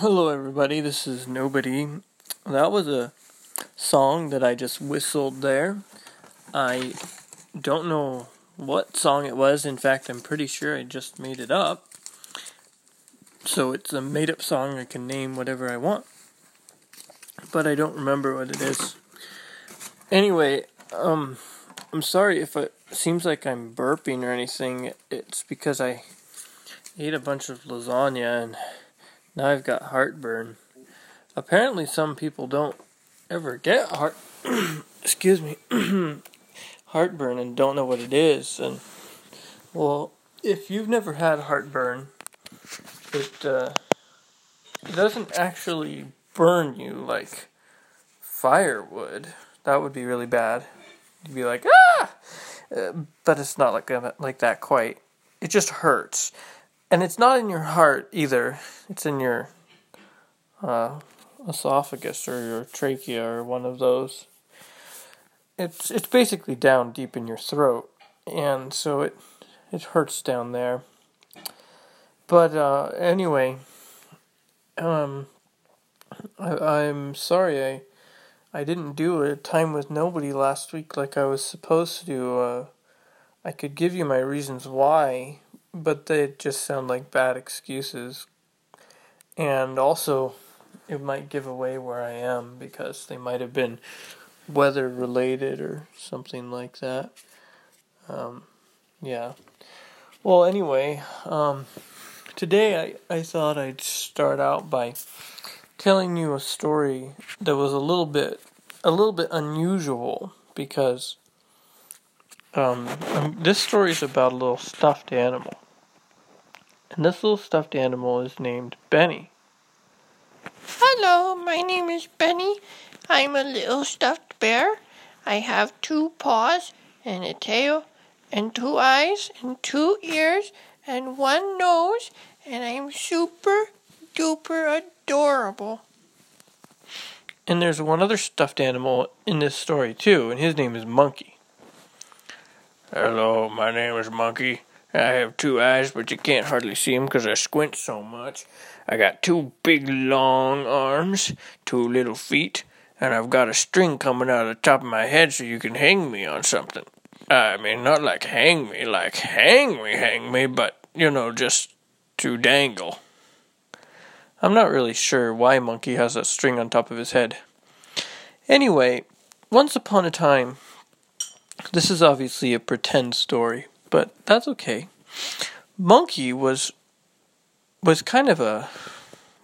Hello, everybody. This is Nobody. That was a song that I just whistled there. I don't know what song it was. In fact, I'm pretty sure I just made it up. So it's a made up song. I can name whatever I want. But I don't remember what it is. Anyway, um, I'm sorry if it seems like I'm burping or anything. It's because I ate a bunch of lasagna and now I've got heartburn. Apparently, some people don't ever get heart. excuse me, heartburn and don't know what it is. And well, if you've never had heartburn, it uh, it doesn't actually burn you like fire would. That would be really bad. You'd be like ah, uh, but it's not like like that quite. It just hurts and it's not in your heart either. It's in your uh, esophagus or your trachea or one of those. It's it's basically down deep in your throat, and so it it hurts down there. But uh, anyway, um, I, I'm sorry I I didn't do a time with nobody last week like I was supposed to. Uh, I could give you my reasons why, but they just sound like bad excuses. And also, it might give away where I am because they might have been weather related or something like that. Um, yeah. Well, anyway, um, today I, I thought I'd start out by telling you a story that was a little bit a little bit unusual because um, um this story is about a little stuffed animal. And this little stuffed animal is named Benny. Hello, my name is Benny. I'm a little stuffed bear. I have two paws and a tail and two eyes and two ears and one nose, and I'm super duper adorable. And there's one other stuffed animal in this story too, and his name is Monkey. Hello, my name is Monkey. I have two eyes, but you can't hardly see them because I squint so much. I got two big long arms, two little feet, and I've got a string coming out of the top of my head so you can hang me on something. I mean, not like hang me, like hang me, hang me, but, you know, just to dangle. I'm not really sure why Monkey has a string on top of his head. Anyway, once upon a time, this is obviously a pretend story, but that's okay. Monkey was was kind of a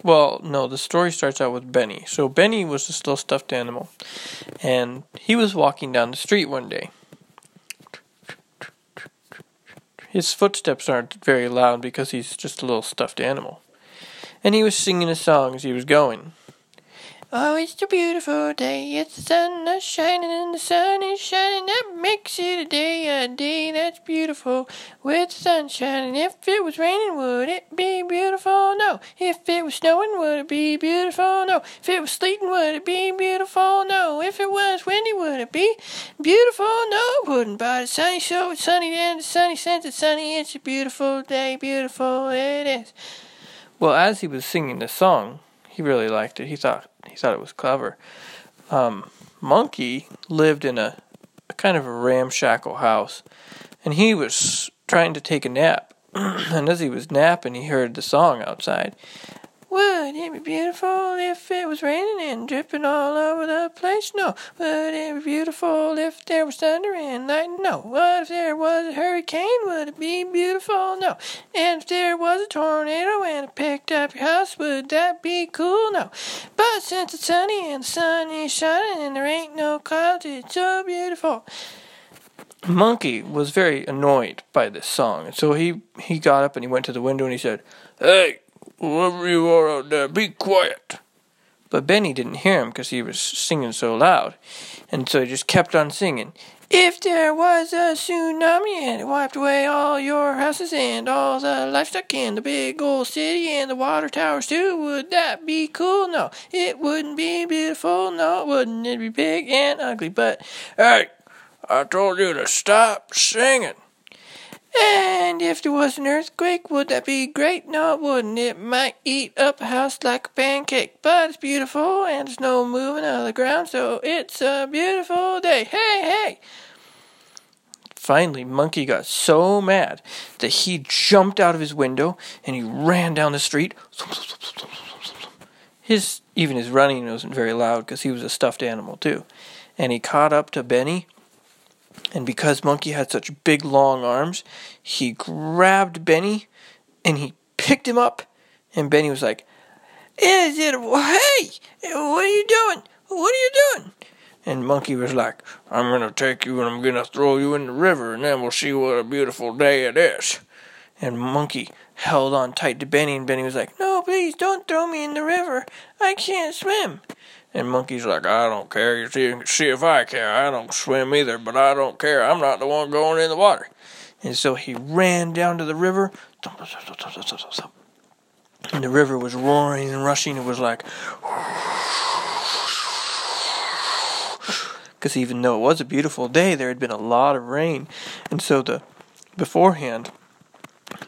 well, no, the story starts out with Benny. So Benny was this little stuffed animal, and he was walking down the street one day. His footsteps aren't very loud because he's just a little stuffed animal. And he was singing a song as he was going. Oh, it's a beautiful day. It's the sun that's shining and the sun is shining. That makes it a day, a day that's beautiful with the sun shining. If it was raining, would it be beautiful? No. If it was snowing, would it be beautiful? No. If it was sleeting, would it be beautiful? No. If it was windy, would it be beautiful? No, it wouldn't. But it's sunny, so it's sunny, and it's sunny since it's sunny. It's a beautiful day, beautiful it is. Well, as he was singing the song, he really liked it. He thought he thought it was clever. Um, Monkey lived in a, a kind of a ramshackle house, and he was trying to take a nap. and as he was napping, he heard the song outside. Would it be beautiful if it was raining and dripping all over the place? No. Would it be beautiful if there was thunder and lightning? No. What if there was a hurricane? Would it be beautiful? No. And if there was a tornado and it picked up your house, would that be cool? No. But since it's sunny and the sun is shining and there ain't no clouds, it's so beautiful. Monkey was very annoyed by this song, and so he, he got up and he went to the window and he said, Hey, Whoever you are out there, be quiet. But Benny didn't hear him because he was singing so loud, and so he just kept on singing. If there was a tsunami and it wiped away all your houses and all the livestock in the big old city and the water towers too, would that be cool? No, it wouldn't be beautiful. No, it wouldn't. It'd be big and ugly. But hey, I told you to stop singing. And if there was an earthquake, would that be great? No, it wouldn't. It might eat up a house like a pancake, but it's beautiful and there's no moving out of the ground, so it's a beautiful day. Hey, hey! Finally, Monkey got so mad that he jumped out of his window and he ran down the street. His even his running wasn't very loud because he was a stuffed animal too. And he caught up to Benny. And because Monkey had such big long arms, he grabbed Benny and he picked him up. And Benny was like, "Is it? Hey, what are you doing? What are you doing?" And Monkey was like, I'm gonna take you and I'm gonna throw you in the river and then we'll see what a beautiful day it is. And Monkey held on tight to Benny, and Benny was like, No, please don't throw me in the river. I can't swim. And Monkey's like, I don't care. You see, see if I care. I don't swim either, but I don't care. I'm not the one going in the water. And so he ran down to the river. And the river was roaring and rushing. It was like, because even though it was a beautiful day, there had been a lot of rain, and so the beforehand,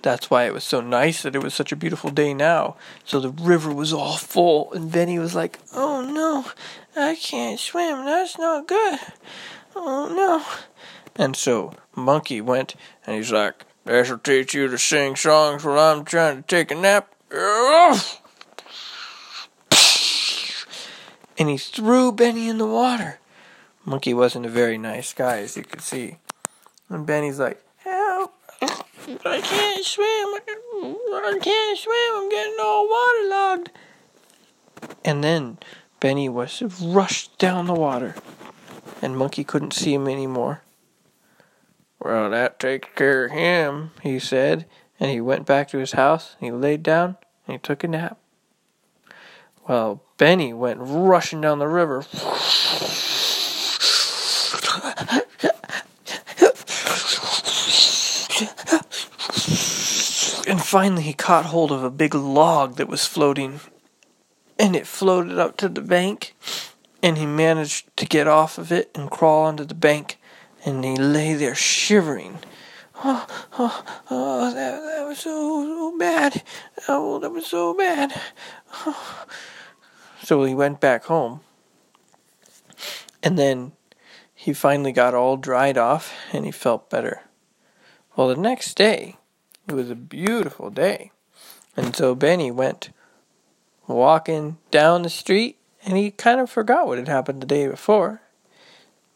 that's why it was so nice that it was such a beautiful day now. So the river was all full, and Benny was like, "Oh no, I can't swim. That's not good. Oh no." And so Monkey went, and he's like, "This'll teach you to sing songs while I'm trying to take a nap." And he threw Benny in the water. Monkey wasn't a very nice guy, as you could see. And Benny's like! I can't swim! I can't swim! I'm getting all waterlogged! And then Benny was rushed down the water, and Monkey couldn't see him anymore. Well, that takes care of him, he said, and he went back to his house, and he laid down, and he took a nap. Well, Benny went rushing down the river. Finally, he caught hold of a big log that was floating, and it floated up to the bank, and he managed to get off of it and crawl onto the bank, and he lay there shivering. Oh, oh, oh that, that was so, so bad. Oh, that was so bad. Oh. So he went back home, and then he finally got all dried off, and he felt better. Well, the next day, it was a beautiful day. And so Benny went walking down the street and he kind of forgot what had happened the day before.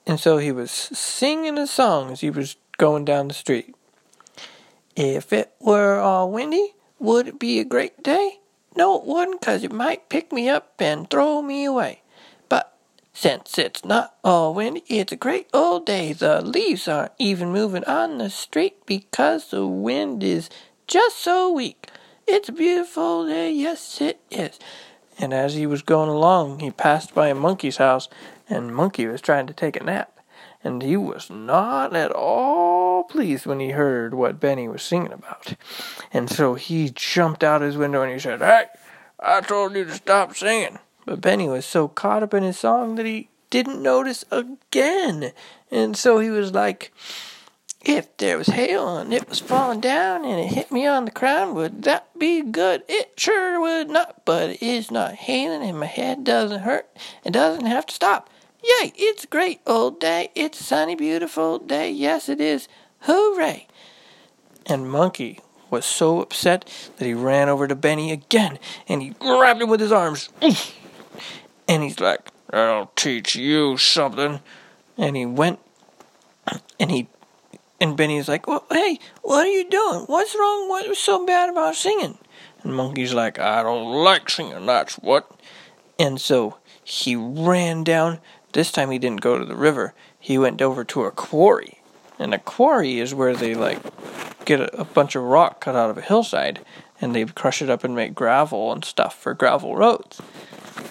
And so he was singing a song as he was going down the street. If it were all windy, would it be a great day? No, it wouldn't, 'cause it might pick me up and throw me away. Since it's not all windy, it's a great old day. The leaves aren't even moving on the street because the wind is just so weak. It's a beautiful day, yes it is. And as he was going along, he passed by a monkey's house, and Monkey was trying to take a nap. And he was not at all pleased when he heard what Benny was singing about. And so he jumped out his window and he said, Hey, I told you to stop singing. But Benny was so caught up in his song that he didn't notice again. And so he was like, If there was hail and it was falling down and it hit me on the crown, would that be good? It sure would not, but it is not hailing and my head doesn't hurt. It doesn't have to stop. Yay, it's a great old day. It's a sunny, beautiful day. Yes, it is. Hooray! And Monkey was so upset that he ran over to Benny again and he grabbed him with his arms. And he's like, I'll teach you something. And he went and he and Benny's like, Well hey, what are you doing? What's wrong? What was so bad about singing? And Monkey's like, I don't like singing, that's what. And so he ran down. This time he didn't go to the river. He went over to a quarry. And a quarry is where they like get a, a bunch of rock cut out of a hillside and they crush it up and make gravel and stuff for gravel roads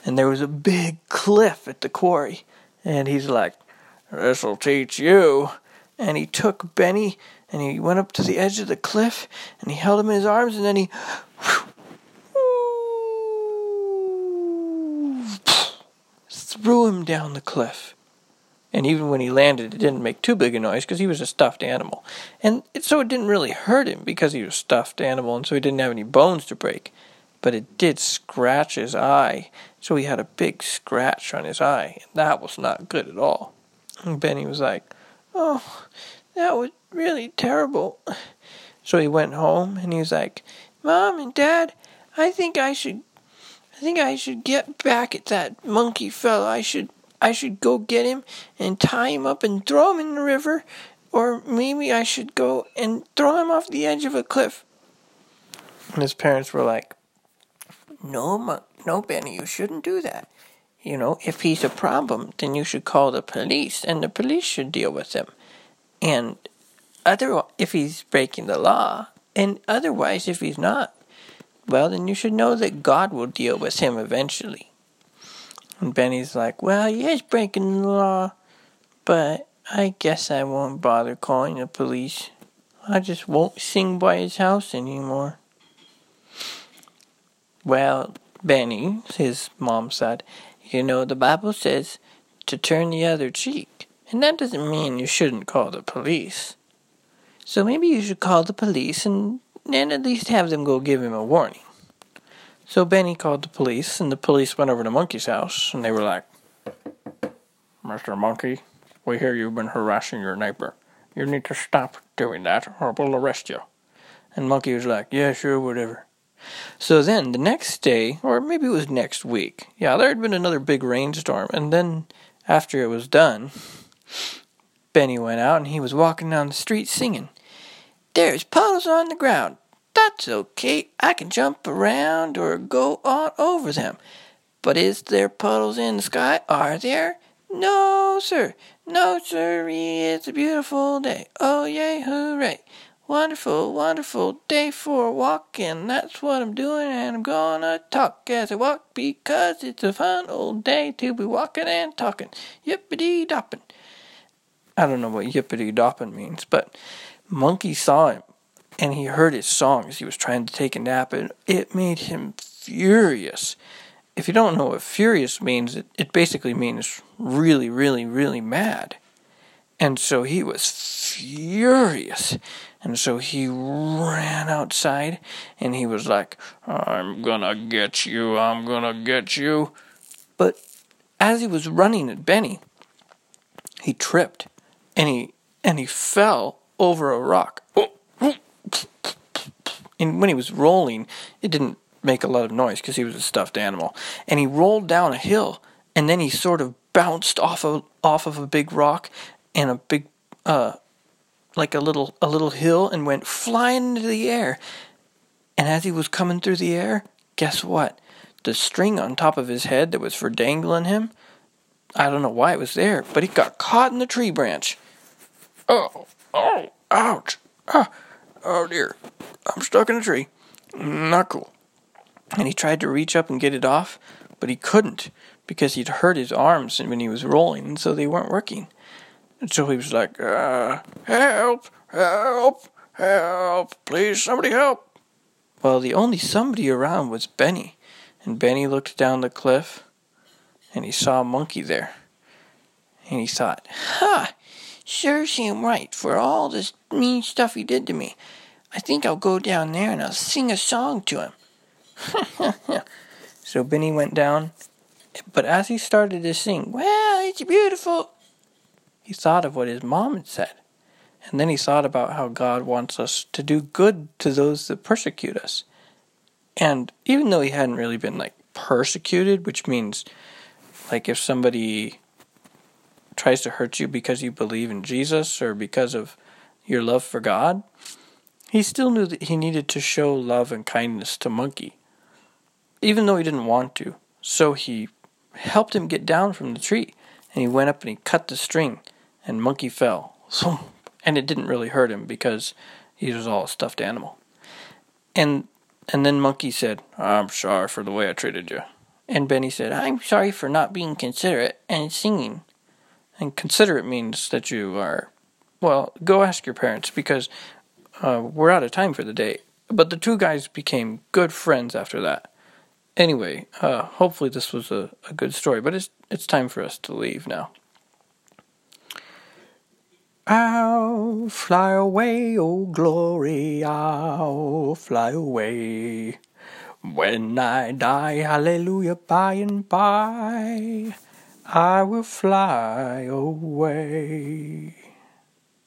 and there was a big cliff at the quarry. And he's like, This'll teach you. And he took Benny and he went up to the edge of the cliff and he held him in his arms and then he threw him down the cliff. And even when he landed, it didn't make too big a noise because he was a stuffed animal. And so it didn't really hurt him because he was a stuffed animal and so he didn't have any bones to break. But it did scratch his eye. So he had a big scratch on his eye. And that was not good at all. And Benny was like, Oh, that was really terrible. So he went home and he was like, Mom and Dad, I think I should I think I should get back at that monkey fellow. I should I should go get him and tie him up and throw him in the river, or maybe I should go and throw him off the edge of a cliff. And his parents were like, No, no, Benny, you shouldn't do that. You know, if he's a problem, then you should call the police, and the police should deal with him. And other, if he's breaking the law, and otherwise, if he's not, well, then you should know that God will deal with him eventually. And Benny's like, Well, he is breaking the law, but I guess I won't bother calling the police. I just won't sing by his house anymore. Well, Benny, his mom said, you know, the Bible says to turn the other cheek. And that doesn't mean you shouldn't call the police. So maybe you should call the police and then at least have them go give him a warning. So Benny called the police, and the police went over to Monkey's house, and they were like, Mr. Monkey, we hear you've been harassing your neighbor. You need to stop doing that, or we'll arrest you. And Monkey was like, Yeah, sure, whatever. So then the next day, or maybe it was next week, yeah, there had been another big rainstorm, and then after it was done, Benny went out and he was walking down the street singing, There's puddles on the ground, that's okay. I can jump around or go on over them. But is there puddles in the sky? Are there? No, sir. No, sir. It's a beautiful day. Oh, yay, hooray. Wonderful, wonderful day for walking. That's what I'm doing, and I'm gonna talk as I walk because it's a fun old day to be walking and talking. Yippity doppin'. I don't know what yippity doppin' means, but Monkey saw him and he heard his song as he was trying to take a nap, and it made him furious. If you don't know what furious means, it, it basically means really, really, really mad. And so he was furious. And so he ran outside and he was like, I'm gonna get you, I'm gonna get you. But as he was running at Benny, he tripped and he and he fell over a rock. And when he was rolling, it didn't make a lot of noise because he was a stuffed animal. And he rolled down a hill, and then he sort of bounced off of off of a big rock and a big uh like a little a little hill and went flying into the air. And as he was coming through the air, guess what? The string on top of his head that was for dangling him, I don't know why it was there, but it got caught in the tree branch. Oh, oh, ouch. Ah, oh dear. I'm stuck in a tree. Not cool. And he tried to reach up and get it off, but he couldn't because he'd hurt his arms when he was rolling, so they weren't working. So he was like, uh, help, help, help, please, somebody help. Well, the only somebody around was Benny, and Benny looked down the cliff, and he saw a monkey there. And he thought, ha, sure seem right for all this mean stuff he did to me. I think I'll go down there and I'll sing a song to him. so Benny went down, but as he started to sing, Well, it's beautiful, he thought of what his mom had said. And then he thought about how God wants us to do good to those that persecute us. And even though he hadn't really been like persecuted, which means like if somebody tries to hurt you because you believe in Jesus or because of your love for God, he still knew that he needed to show love and kindness to Monkey, even though he didn't want to. So he helped him get down from the tree, and he went up and he cut the string, and Monkey fell. And it didn't really hurt him because he was all a stuffed animal. And and then Monkey said, "I'm sorry for the way I treated you." And Benny said, "I'm sorry for not being considerate and singing." And considerate means that you are well, go ask your parents because uh, we're out of time for the day. But the two guys became good friends after that. Anyway, uh, hopefully this was a, a good story, but it's it's time for us to leave now. I'll fly away, oh glory, I'll fly away. When I die, hallelujah, by and by, I will fly away.